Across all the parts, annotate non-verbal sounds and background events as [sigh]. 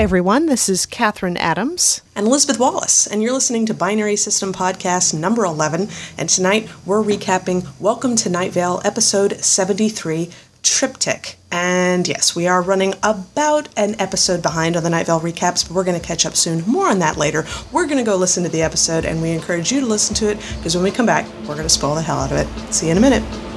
Everyone. This is Catherine Adams. And Elizabeth Wallace, and you're listening to Binary System Podcast number 11. And tonight we're recapping Welcome to Night Vale, episode 73 Triptych. And yes, we are running about an episode behind on the Night Vale recaps, but we're going to catch up soon. More on that later. We're going to go listen to the episode, and we encourage you to listen to it because when we come back, we're going to spoil the hell out of it. See you in a minute.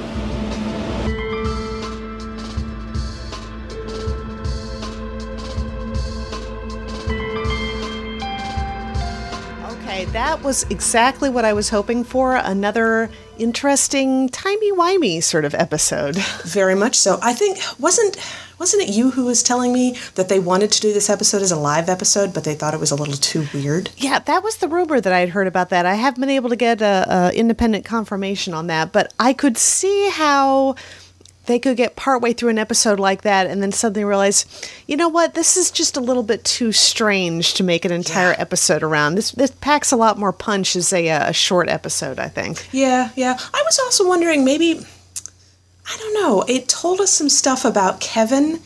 That was exactly what I was hoping for. Another interesting, timey-wimey sort of episode. [laughs] Very much so. I think wasn't wasn't it you who was telling me that they wanted to do this episode as a live episode, but they thought it was a little too weird? Yeah, that was the rumor that I'd heard about that. I haven't been able to get a, a independent confirmation on that, but I could see how they could get partway through an episode like that and then suddenly realize, you know what, this is just a little bit too strange to make an entire Yeah. episode around. This this packs a lot more punch as a, uh, a short episode, I think. Yeah, yeah. I was also wondering maybe I don't know. It told us some stuff about Kevin.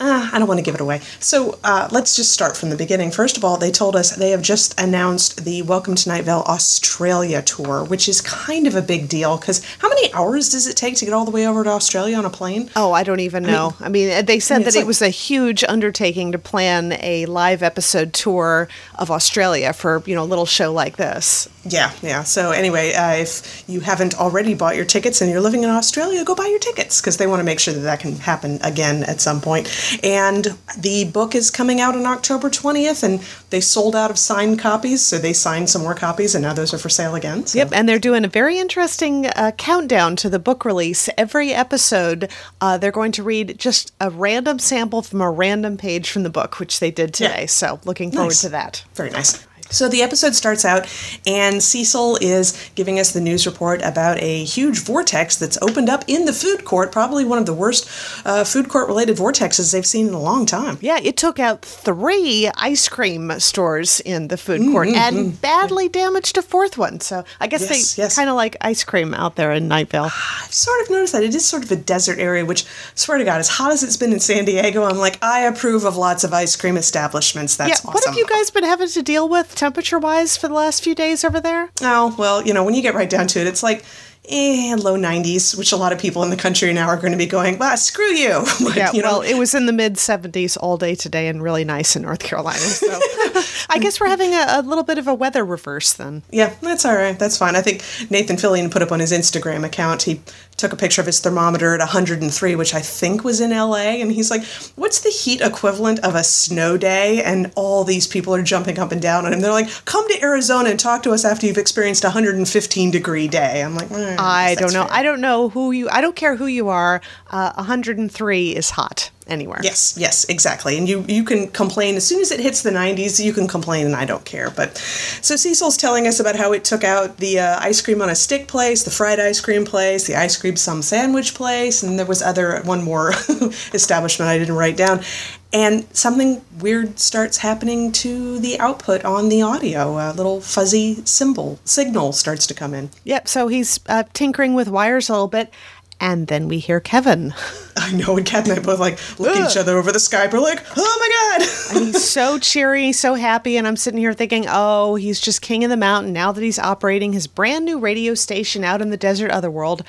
Uh, I don't want to give it away. So uh, let's just start from the beginning. First of all, they told us they have just announced the Welcome to Night Vale Australia tour, which is kind of a big deal because how many hours does it take to get all the way over to Australia on a plane? Oh, I don't even know. I mean, they said mean, that it's it was a huge undertaking to plan a live episode tour of Australia for, you know, a little show like this. Yeah, yeah. So anyway, uh, if you haven't already bought your tickets and you're living in Australia, go buy your tickets because they want to make sure that that can happen again at some point. And the book is coming out on October 20th, and they sold out of signed copies, so they signed some more copies, and now those are for sale again. So. Yep, and they're doing a very interesting uh, countdown to the book release. Every episode, uh, they're going to read just a random sample from a random page from the book, which they did today. Yeah. So, looking forward Nice. to that. Very nice. So the episode starts out, and Cecil is giving us the news report about a huge vortex that's opened up in the food court, probably one of the worst uh, food court related vortexes they've seen in a long time. Yeah, it took out three ice cream stores in the food court and badly damaged a fourth one. So I guess Mm-hmm, Yes, they yes. kind of like ice cream out there in Night Vale. I've sort of noticed that it is sort of a desert area, which, swear to God, as hot as it's been in San Diego, I'm like, I approve of lots of ice cream establishments. That's yeah, awesome. what have you guys been having to deal with temperature wise for the last few days over there? Oh, well, you know, when you get right down to it, it's like, eh, low 90s, which a lot of people in the country now are going to be going, well, screw you. [laughs] Yeah, you know, well, it was in the mid 70s all day today and really nice in North Carolina. So [laughs] I guess we're having a, a little bit of a weather reverse then. Yeah, that's all right. That's fine. I think Nathan Fillion put up on his Instagram account, he took a picture of his thermometer at 103, which I think was in LA. And he's like, What's the heat equivalent of a snow day? And all these people are jumping up and down on him. They're like, Come to Arizona and talk to us after you've experienced a 115 degree day. I'm like, "Eh, I don't know. fair." I don't know who you. I don't care who you are. Uh, 103 is hot anywhere. Yes, yes, exactly. And you you can complain as soon as it hits the 90s. You can complain, and I don't care. But so Cecil's telling us about how it took out the uh, ice cream on a stick place, the fried ice cream place, the ice cream some sandwich place, and there was other one more [laughs] establishment I didn't write down. And something weird starts happening to the output on the audio. A little fuzzy symbol signal starts to come in. Yep. So he's uh, tinkering with wires a little bit, and then we hear Kevin. [laughs] I know, and Kat and I both like look at each other over the Skype. We're like, oh my god! And he's [laughs] so cheery, so happy, and I'm sitting here thinking, oh, he's just king of the mountain now that he's operating his brand new radio station out in the desert otherworld.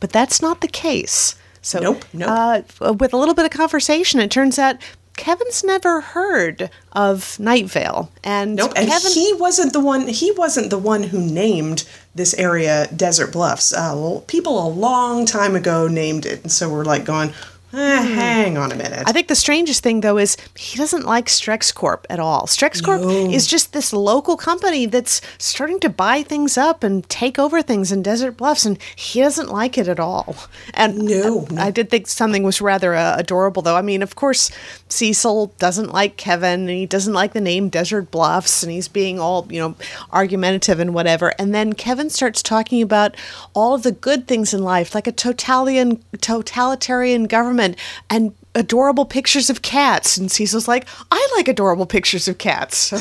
But that's not the case. So, Nope, nope. Uh, with a little bit of conversation, it turns out Kevin's never heard of Night Vale, and Nope, and Kevin. he wasn't the one. He wasn't the one who named this area Desert Bluffs. Uh, l- people a long time ago named it, and so we're like going, eh, hang on a minute. Hmm. I think the strangest thing, though, is he doesn't like Strex Corp at all. Strex Corp is just this local company that's starting to buy things up and take over things in Desert Bluffs, and he doesn't like it at all. And No, I, I did think something was rather uh, adorable, though. I mean, of course, Cecil doesn't like Kevin, and he doesn't like the name Desert Bluffs, and he's being all, you know, argumentative and whatever. And then Kevin starts talking about all of the good things in life, like a totalitarian, totalitarian government and adorable pictures of cats. And Cecil's like, I like adorable pictures of cats.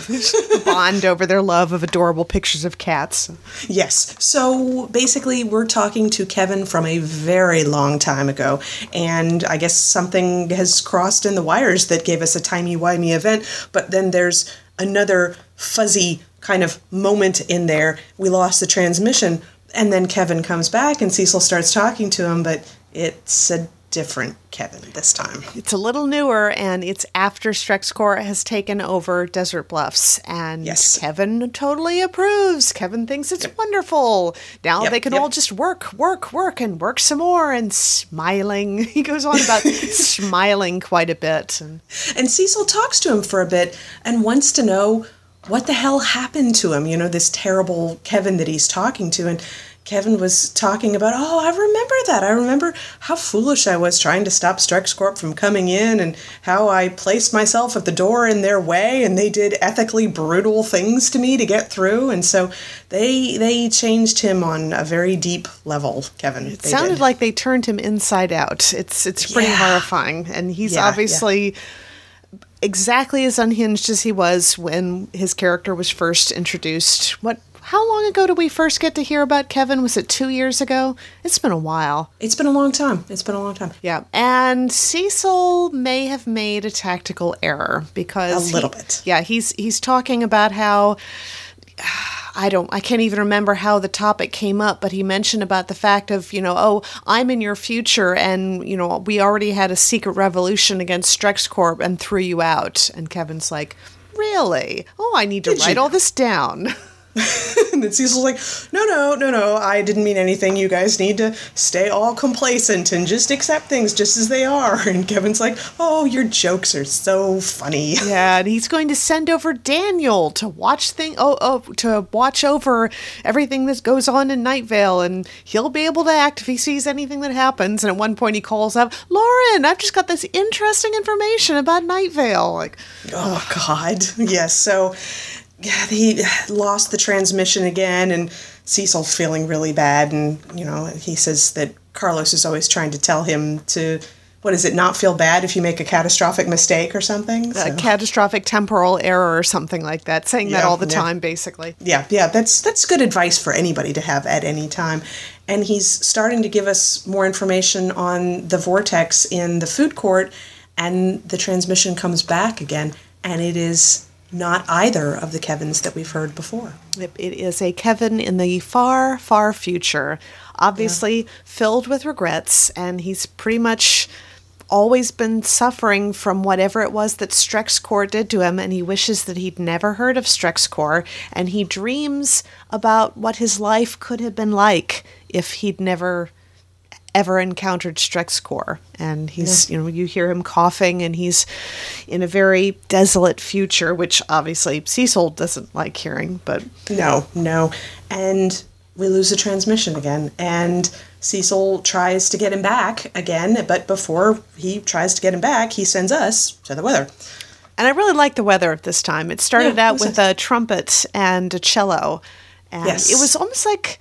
[laughs] bond over their love of adorable pictures of cats. Yes. So basically, we're talking to Kevin from a very long time ago. And I guess something has crossed in the wires that gave us a timey-wimey event. But then there's another fuzzy kind of moment in there. We lost the transmission. And then Kevin comes back and Cecil starts talking to him, but it's a different Kevin this time. It's a little newer, and it's after StrexCorp has taken over Desert Bluffs, and Yes. Kevin totally approves. Kevin thinks it's wonderful. Now Yep, they can yep. all just work, work, work, and work some more, and smiling. [laughs] He goes on about [laughs] smiling quite a bit. And And Cecil talks to him for a bit and wants to know what the hell happened to him, you know, this terrible Kevin that he's talking to. And Kevin was talking about, oh, I remember that. I remember how foolish I was trying to stop Strexcorp from coming in and how I placed myself at the door in their way and they did ethically brutal things to me to get through. And so they they changed him on a very deep level, Kevin. it sounded like they turned him inside out. It's it's pretty Yeah. horrifying, and he's Yeah, yeah. obviously exactly as unhinged as he was when his character was first introduced. What? How long ago did we first get to hear about Kevin? Was it two years ago? It's been a while. It's been a long time. It's been a long time. Yeah, and Cecil may have made a tactical error because A little he- bit. Yeah, he's he's talking about how [sighs] I don't I can't even remember how the topic came up, but he mentioned about the fact of, you know, oh, I'm in your future and, you know, we already had a secret revolution against Strexcorp and threw you out. And Kevin's like, Really? Oh, I need to Did you write all this down. [laughs] [laughs] And then Cecil's like, no, no, no, no, I didn't mean anything. You guys need to stay all complacent and just accept things just as they are. [laughs] And Kevin's like, oh, your jokes are so funny. [laughs] Yeah, and he's going to send over Daniel to watch thing oh oh to watch over everything that goes on in Night Vale, and he'll be able to act if he sees anything that happens. And at one point, he calls out, "Lauren, I've just got this interesting information about Night Vale." Like, Oh, God. Yes, so yeah, he lost the transmission again, and Cecil's feeling really bad. And, you know, he says that Carlos is always trying to tell him to, what is it, not feel bad if you make a catastrophic mistake or something? a catastrophic temporal error or something like that, saying that all the yeah. time, basically. yeah yeah that's that's good advice for anybody to have at any time and he's starting to give us more information on the vortex in the food court and the transmission comes back again and it is not either of the kevins that we've heard before. It, is a Kevin in the far, far future, obviously filled with regrets, and he's pretty much always been suffering from whatever it was that StrexCorp did to him, and he wishes that he'd never heard of StrexCorp, and he dreams about what his life could have been like if he'd never ever encountered StrexCorp. And he's, you know, you hear him coughing and he's in a very desolate future, which obviously Cecil doesn't like hearing, but no no and we lose the transmission again and cecil tries to get him back again but before he tries to get him back he sends us to the weather And I really like the weather at this time. It started Yeah, out with a trumpet and a cello. And Yes. it was almost like,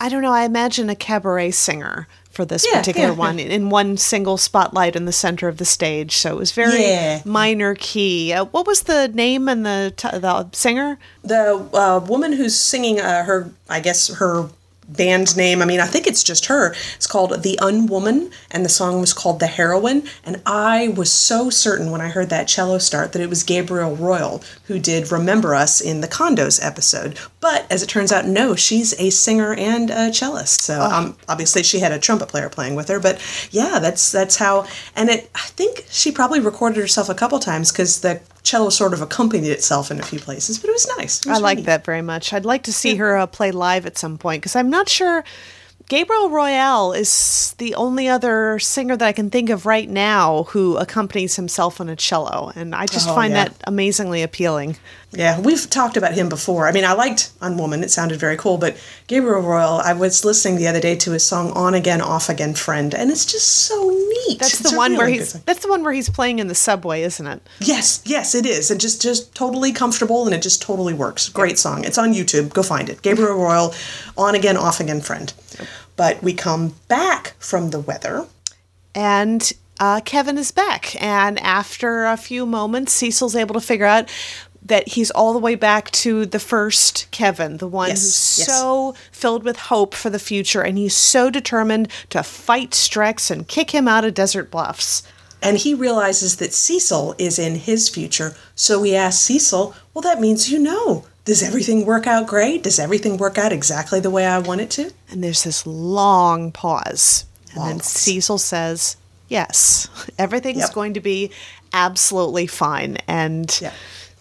I don't know, I imagine a cabaret singer for this Yeah, particular yeah, one in one single spotlight in the center of the stage. So it was very minor key. Uh, what was the name and the, t- the singer? the uh, woman who's singing uh, her i guess her band name. I mean i think it's just her. It's called the unwoman and the song was called the heroine. And i was so certain when i heard that cello start that it was gabriel royal who did remember us in the condos episode. But as it turns out no she's a singer and a cellist. So um, obviously she had a trumpet player playing with her but yeah that's that's how and it i think she probably recorded herself a couple times because the cello sort of accompanied itself in a few places but it was nice It I was like really that very much. I'd like to see her uh, play live at some point because I'm not sure. Gabriel Royal is the only other singer that I can think of right now who accompanies himself on a cello, and I just Oh, find yeah. that amazingly appealing. Yeah, we've talked about him before. I mean, I liked Unwoman, it sounded very cool, but Gabriel Royal, I was listening the other day to his song On Again, Off Again Friend, and it's just so neat. That's It's the one where really good he's that's the one where he's playing in the subway, isn't it? Yes, yes, it is. And just just totally comfortable and it just totally works. Great song. It's on YouTube. Go find it. Gabriel [laughs] Royal, On Again, Off Again Friend. But we come back from the weather. And uh, Kevin is back. And after a few moments, Cecil's able to figure out that he's all the way back to the first Kevin, the one Yes, who's yes. so filled with hope for the future, and he's so determined to fight Strex and kick him out of Desert Bluffs. And he realizes that Cecil is in his future. So we ask Cecil, well, that means you know. Does everything work out great? Does everything work out exactly the way I want it to? And there's this long pause. And then pause. Cecil says, Yes, [laughs] everything's Yep. going to be absolutely fine. And Yeah.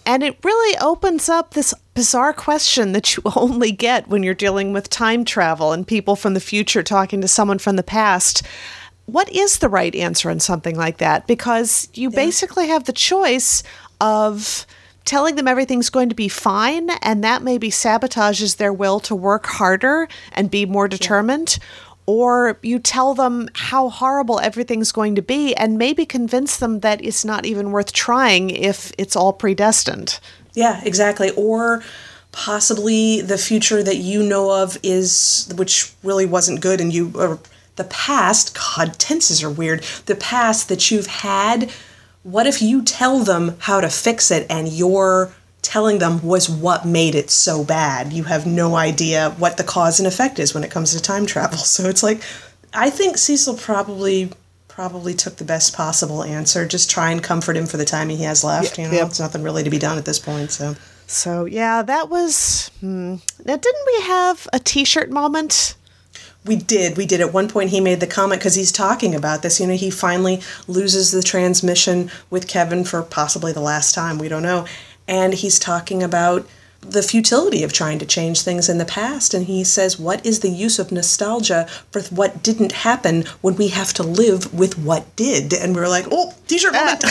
And it really opens up this bizarre question that you [laughs] only get when you're dealing with time travel and people from the future talking to someone from the past. What is the right answer in something like that? Because you basically have the choice of telling them everything's going to be fine and that maybe sabotages their will to work harder and be more determined or you tell them how horrible everything's going to be and maybe convince them that it's not even worth trying if it's all predestined. Yeah, exactly. Or possibly the future that you know of is, which really wasn't good, and you, or the past, God, tenses are weird. The past that you've had, what if you tell them how to fix it and your telling them was what made it so bad? You have no idea what the cause and effect is when it comes to time travel. [laughs] So it's like, I think Cecil probably. Probably took the best possible answer. Just try and comfort him for the time he has left. You know, Yep. there's nothing really to be done at this point. So So, yeah, that was. Hmm. Now, didn't we have a t shirt moment? We did. We did. At one point, he made the comment because he's talking about this. You know, he finally loses the transmission with Kevin for possibly the last time. We don't know. And he's talking about the futility of trying to change things in the past. And he says, What is the use of nostalgia for what didn't happen when we have to live with what did? And we were like, Oh, t shirt moment.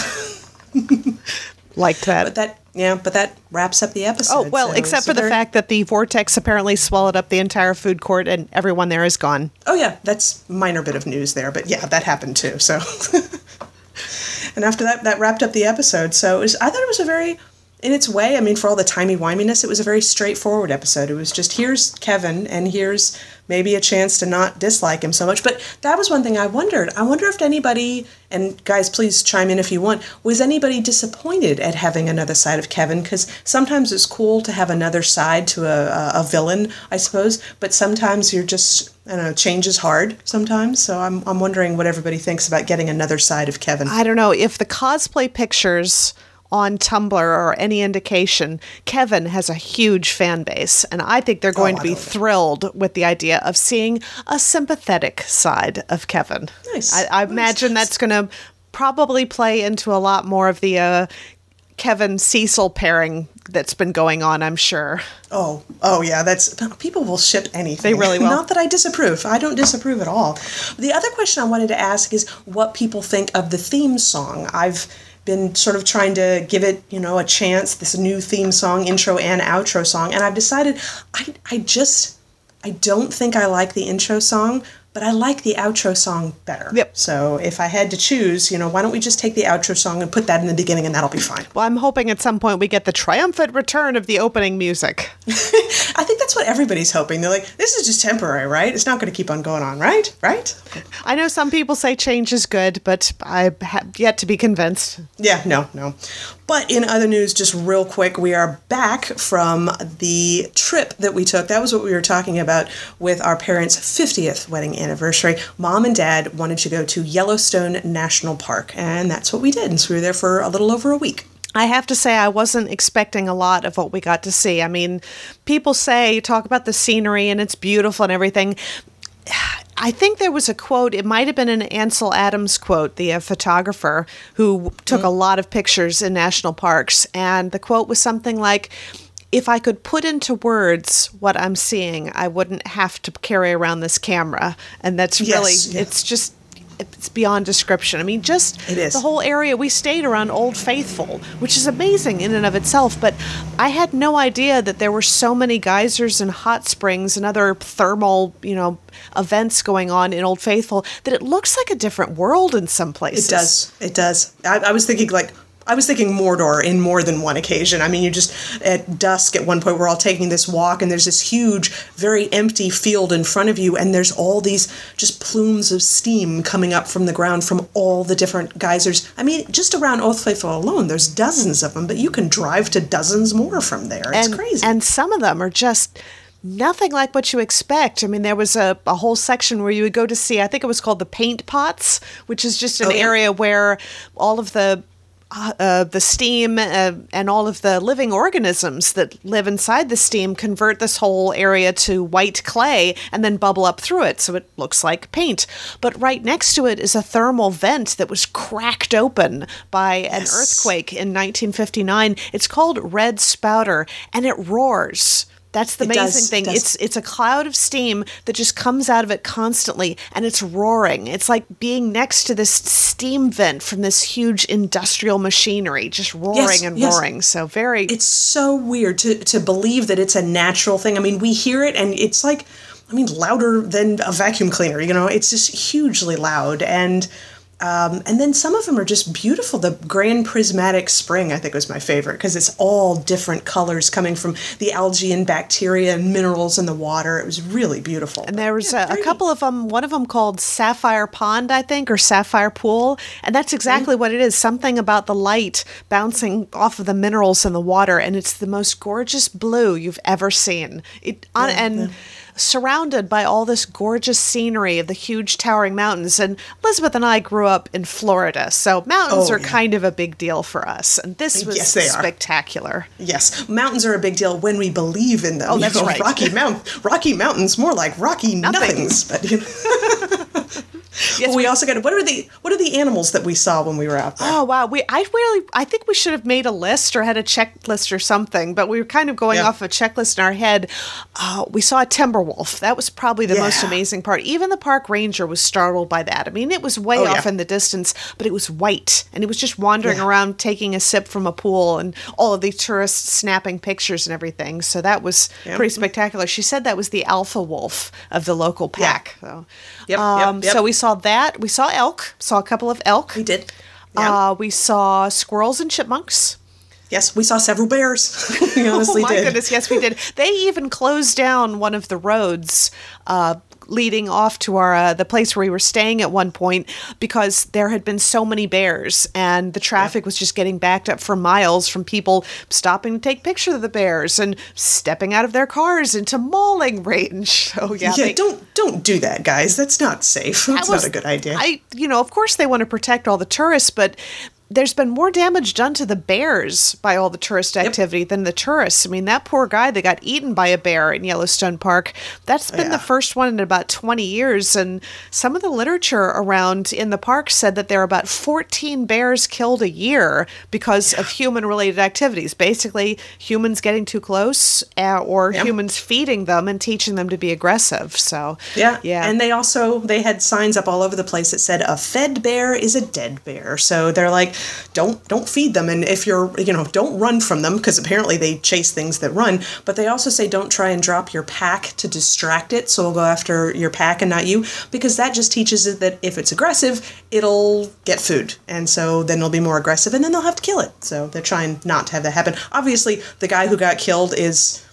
like that. but that, yeah, but that wraps up the episode. oh, well, So except for the fact that the vortex apparently swallowed up the entire food court and everyone there is gone. Oh yeah, that's minor bit of news there, but yeah, that happened too. So, [laughs] and after that, that wrapped up the episode. So was, I thought it was a very, in its way, I mean, for all the timey wiminess, it was a very straightforward episode. It was just here's Kevin, and here's maybe a chance to not dislike him so much. But that was one thing I wondered. I wonder if anybody, and guys, please chime in if you want, was anybody disappointed at having another side of Kevin? Because sometimes it's cool to have another side to a, a, villain, I suppose, but sometimes you're just, I don't know, change is hard sometimes. So I'm, I'm wondering what everybody thinks about getting another side of Kevin. I don't know if the cosplay pictures on Tumblr or any indication, Kevin has a huge fan base, and I think they're going Oh, to be thrilled with the idea of seeing a sympathetic side of Kevin. Nice. I, I Nice. imagine that's going to probably play into a lot more of the uh, Kevin Cecil pairing that's been going on. I'm sure. Oh, oh yeah, that's people will ship anything. They really will. Not that I disapprove. I don't disapprove at all. The other question I wanted to ask is what people think of the theme song. I've been sort of trying to give it, you know, a chance. This new theme song, intro and outro song, and I've decided I I just I don't think I like the intro song, but I like the outro song better. Yep. So if I had to choose, you know, why don't we just take the outro song and put that in the beginning, and that'll be fine. Well, I'm hoping at some point we get the triumphant return of the opening music. [laughs] I think that's what everybody's hoping. They're like, this is just temporary, right? It's not going to keep on going on, right? Right? I know some people say change is good, but I have yet to be convinced. Yeah, no, no. But in other news, just real quick, we are back from the trip that we took. That was what we were talking about with our parents' 50th wedding anniversary. Mom and dad wanted to go to Yellowstone National Park, and that's what we did. And so we were there for a little over a week. I have to say, I wasn't expecting a lot of what we got to see. I mean, people say, you talk about the scenery and it's beautiful and everything. I think there was a quote, it might have been an Ansel Adams quote, the uh, photographer who took a lot of pictures in national parks. And the quote was something like, if I could put into words what I'm seeing, I wouldn't have to carry around this camera. And that's Yes, really, yeah. it's just, it's beyond description. I mean, just It is. the whole area we stayed around Old Faithful, which is amazing in and of itself. But I had no idea that there were so many geysers and hot springs and other thermal, you know, events going on in Old Faithful that it looks like a different world in some places. It does. It does. I, I was thinking, like, I was thinking Mordor in more than one occasion. I mean, you just at dusk at one point we're all taking this walk and there's this huge, very empty field in front of you and there's all these just plumes of steam coming up from the ground from all the different geysers. I mean, just around Old Faithful alone, there's dozens of them, but you can drive to dozens more from there. It's and, crazy. And some of them are just nothing like what you expect. I mean, there was a, a whole section where you would go to see, I think it was called the paint pots, which is just an Oh, yeah. area where all of the uh, uh, the steam uh, and all of the living organisms that live inside the steam convert this whole area to white clay and then bubble up through it so it looks like paint. But right next to it is a thermal vent that was cracked open by an Yes. earthquake in 1959. It's called Red Spouter and it roars. That's the It amazing does, thing. does. It's it's a cloud of steam that just comes out of it constantly and it's roaring. It's like being next to this steam vent from this huge industrial machinery just roaring Yes, and yes. roaring. So very it's so weird to, to believe that it's a natural thing. I mean, we hear it and it's like, I mean, louder than a vacuum cleaner, you know, it's just hugely loud. And, um, and then some of them are just beautiful. The Grand Prismatic Spring, I think, was my favorite because it's all different colors coming from the algae and bacteria and minerals in the water. It was really beautiful. And there was a, a couple of them, one of them called Sapphire Pond, I think, or Sapphire Pool. And that's exactly Mm-hmm. what it is something about the light bouncing off of the minerals in the water. And it's the most gorgeous blue you've ever seen. It, on, and surrounded by all this gorgeous scenery of the huge towering mountains. And Elizabeth and I grew up in Florida, so mountains Oh, are yeah. kind of a big deal for us. And this was Yes, they are. spectacular. Yes, mountains are a big deal when we believe in them. Oh, You that's know, right. Rocky Mount, Rocky Mountains, more like Rocky Nothings. nothings. But you [laughs] know. [laughs] Yes, we, also got what are the what are the animals that we saw when we were out there? Oh wow, we I really I think we should have made a list or had a checklist or something, but we were kind of going Yeah. off a checklist in our head. Uh, we saw a timber wolf. That was probably the most amazing part. Even the park ranger was startled by that. I mean, it was way Oh, off yeah. in the distance, but it was white, and it was just wandering Yeah. around taking a sip from a pool, and all of these tourists snapping pictures and everything. So that was Yeah. pretty spectacular. She said that was the alpha wolf of the local Yeah. pack. So, Yep, yep, um, yep. so we saw that. We saw elk. Saw a couple of elk. we did. Yeah. Uh, we saw squirrels and chipmunks. yes, we saw several bears. [laughs] we honestly [laughs] oh my did. goodness, yes, we did. They even closed down one of the roads uh, leading off to our uh, the place where we were staying at one point because there had been so many bears and the traffic was just getting backed up for miles from people stopping to take pictures of the bears and stepping out of their cars into mauling range. [laughs] So yeah, Yeah, they- don't don't do that, guys. That's not safe. [laughs] That's that was- not a good idea. I, you know, of course they want to protect all the tourists, but there's been more damage done to the bears by all the tourist activity than the tourists. I mean, that poor guy that got eaten by a bear in Yellowstone Park, that's been the first one in about 20 years. And some of the literature around in the park said that there are about 14 bears killed a year because of human related activities. Basically, humans getting too close uh, or Yeah. humans feeding them and teaching them to be aggressive. So, yeah, yeah. And they also they had signs up all over the place that said a fed bear is a dead bear. So they're like, don't don't feed them, and if you're you know don't run from them because apparently they chase things that run. But they also say don't try and drop your pack to distract it. So it'll go after your pack and not you because that just teaches it that if it's aggressive, it'll get food, and so then it'll be more aggressive, and then they'll have to kill it. So they're trying not to have that happen. Obviously, the guy who got killed is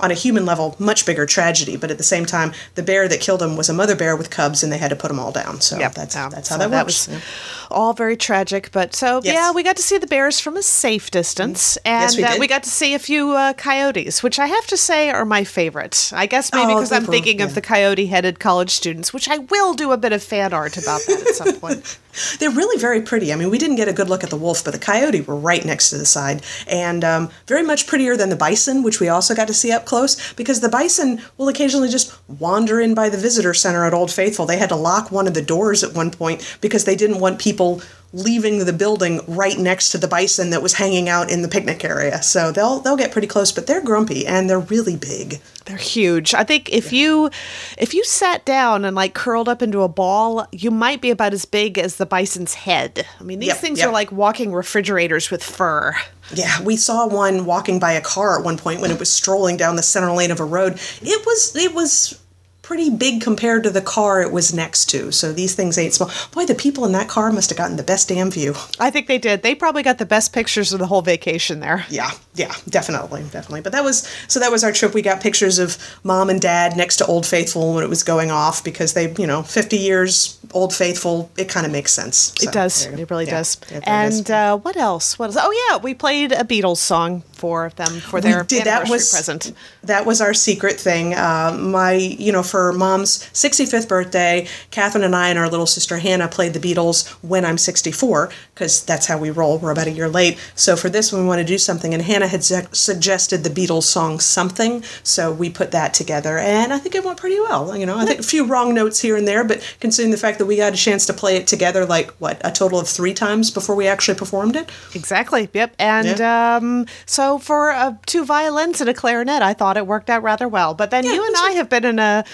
on a human level, much bigger tragedy. But at the same time, the bear that killed him was a mother bear with cubs, and they had to put them all down. So Yep. that's that's how so that works. was all very tragic. But so Yes. yeah, we got to see the bears from a safe distance, and Yes, we uh, we got to see a few uh, coyotes, which I have to say are my favorite. I guess maybe Oh, because I'm they were- thinking of the coyote-headed college students, which I will do a bit of fan art about that at some point. [laughs] They're really very pretty. I mean, we didn't get a good look at the wolf, but the coyote were right next to the side, and um, very much prettier than the bison, which we also got to see up close. Because the bison will occasionally just wander in by the visitor center at Old Faithful. They had to lock one of the doors at one point because they didn't want people leaving the building right next to the bison that was hanging out in the picnic area. So they'll they'll get pretty close, but they're grumpy and they're really big. They're huge. I think if you if you sat down and like curled up into a ball, you might be about as big as the bison's head. I mean, these Yep, things yep. are like walking refrigerators with fur. Yeah, we saw one walking by a car at one point when it was strolling down the center lane of a road. It was it was pretty big compared to the car it was next to. So these things ain't small. Boy, the people in that car must have gotten the best damn view. I think they did. They probably got the best pictures of the whole vacation there. Yeah, yeah, definitely, definitely. But that was so that was our trip. We got pictures of mom and dad next to Old Faithful when it was going off because they, you know, 50 years Old Faithful, it kind of makes sense. So, it does. there you go. It really Yeah, does. yeah, and uh, what else? What else? Oh yeah, we played a Beatles song for them for their did that was present. that was our secret thing uh, my you know for mom's 65th birthday catherine and i and our little sister hannah played the beatles when i'm 64 because that's how we roll we're about a year late so for this one we want to do something and hannah had su- suggested the beatles song something so we put that together and i think it went pretty well you know i think a few wrong notes here and there but considering the fact that we got a chance to play it together like what a total of three times before we actually performed it Exactly. Yep. And um, so for uh, two violins and a clarinet, I thought it worked out rather well. But then Yeah, you and I have been in a,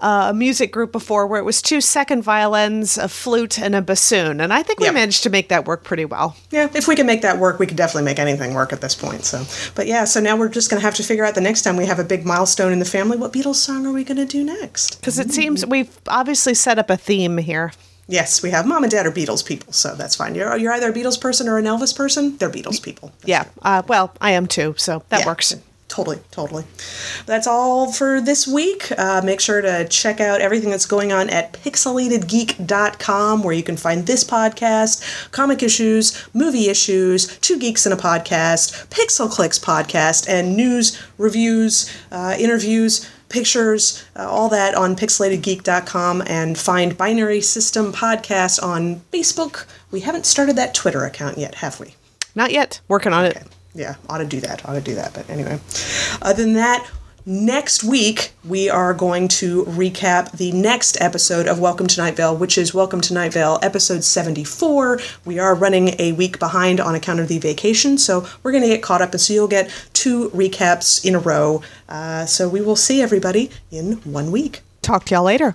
a music group before where it was two second violins, a flute, and a bassoon, and I think we Yeah. managed to make that work pretty well. Yeah, if we can make that work, we could definitely make anything work at this point. So, but yeah, so now we're just gonna have to figure out the next time we have a big milestone in the family, what Beatles song are we gonna do next? Because it seems we've obviously set up a theme here. Yes, we have mom and dad are Beatles people, so that's fine. You're you're either a Beatles person or an Elvis person. They're Beatles people. That's Yeah. Uh, well, I am too, so that Yeah, works. Totally, totally. That's all for this week. Uh, make sure to check out everything that's going on at pixelatedgeek.com, where you can find this podcast, comic issues, movie issues, Two Geeks in a Podcast, Pixel Clicks podcast, and news, reviews, uh, interviews. Pictures, uh, all that on pixelatedgeek.com, and find Binary System Podcast on Facebook. We haven't started that Twitter account yet, have we? Not yet. Working on it. Yeah, ought to do that. Ought to do that. But anyway, other than that, next week we are going to recap the next episode of Welcome to Night Vale, which is Welcome to Night Vale episode 74. We are running a week behind on account of the vacation, so we're going to get caught up, and so you'll get two recaps in a row. Uh, so we will see everybody in one week. Talk to y'all later.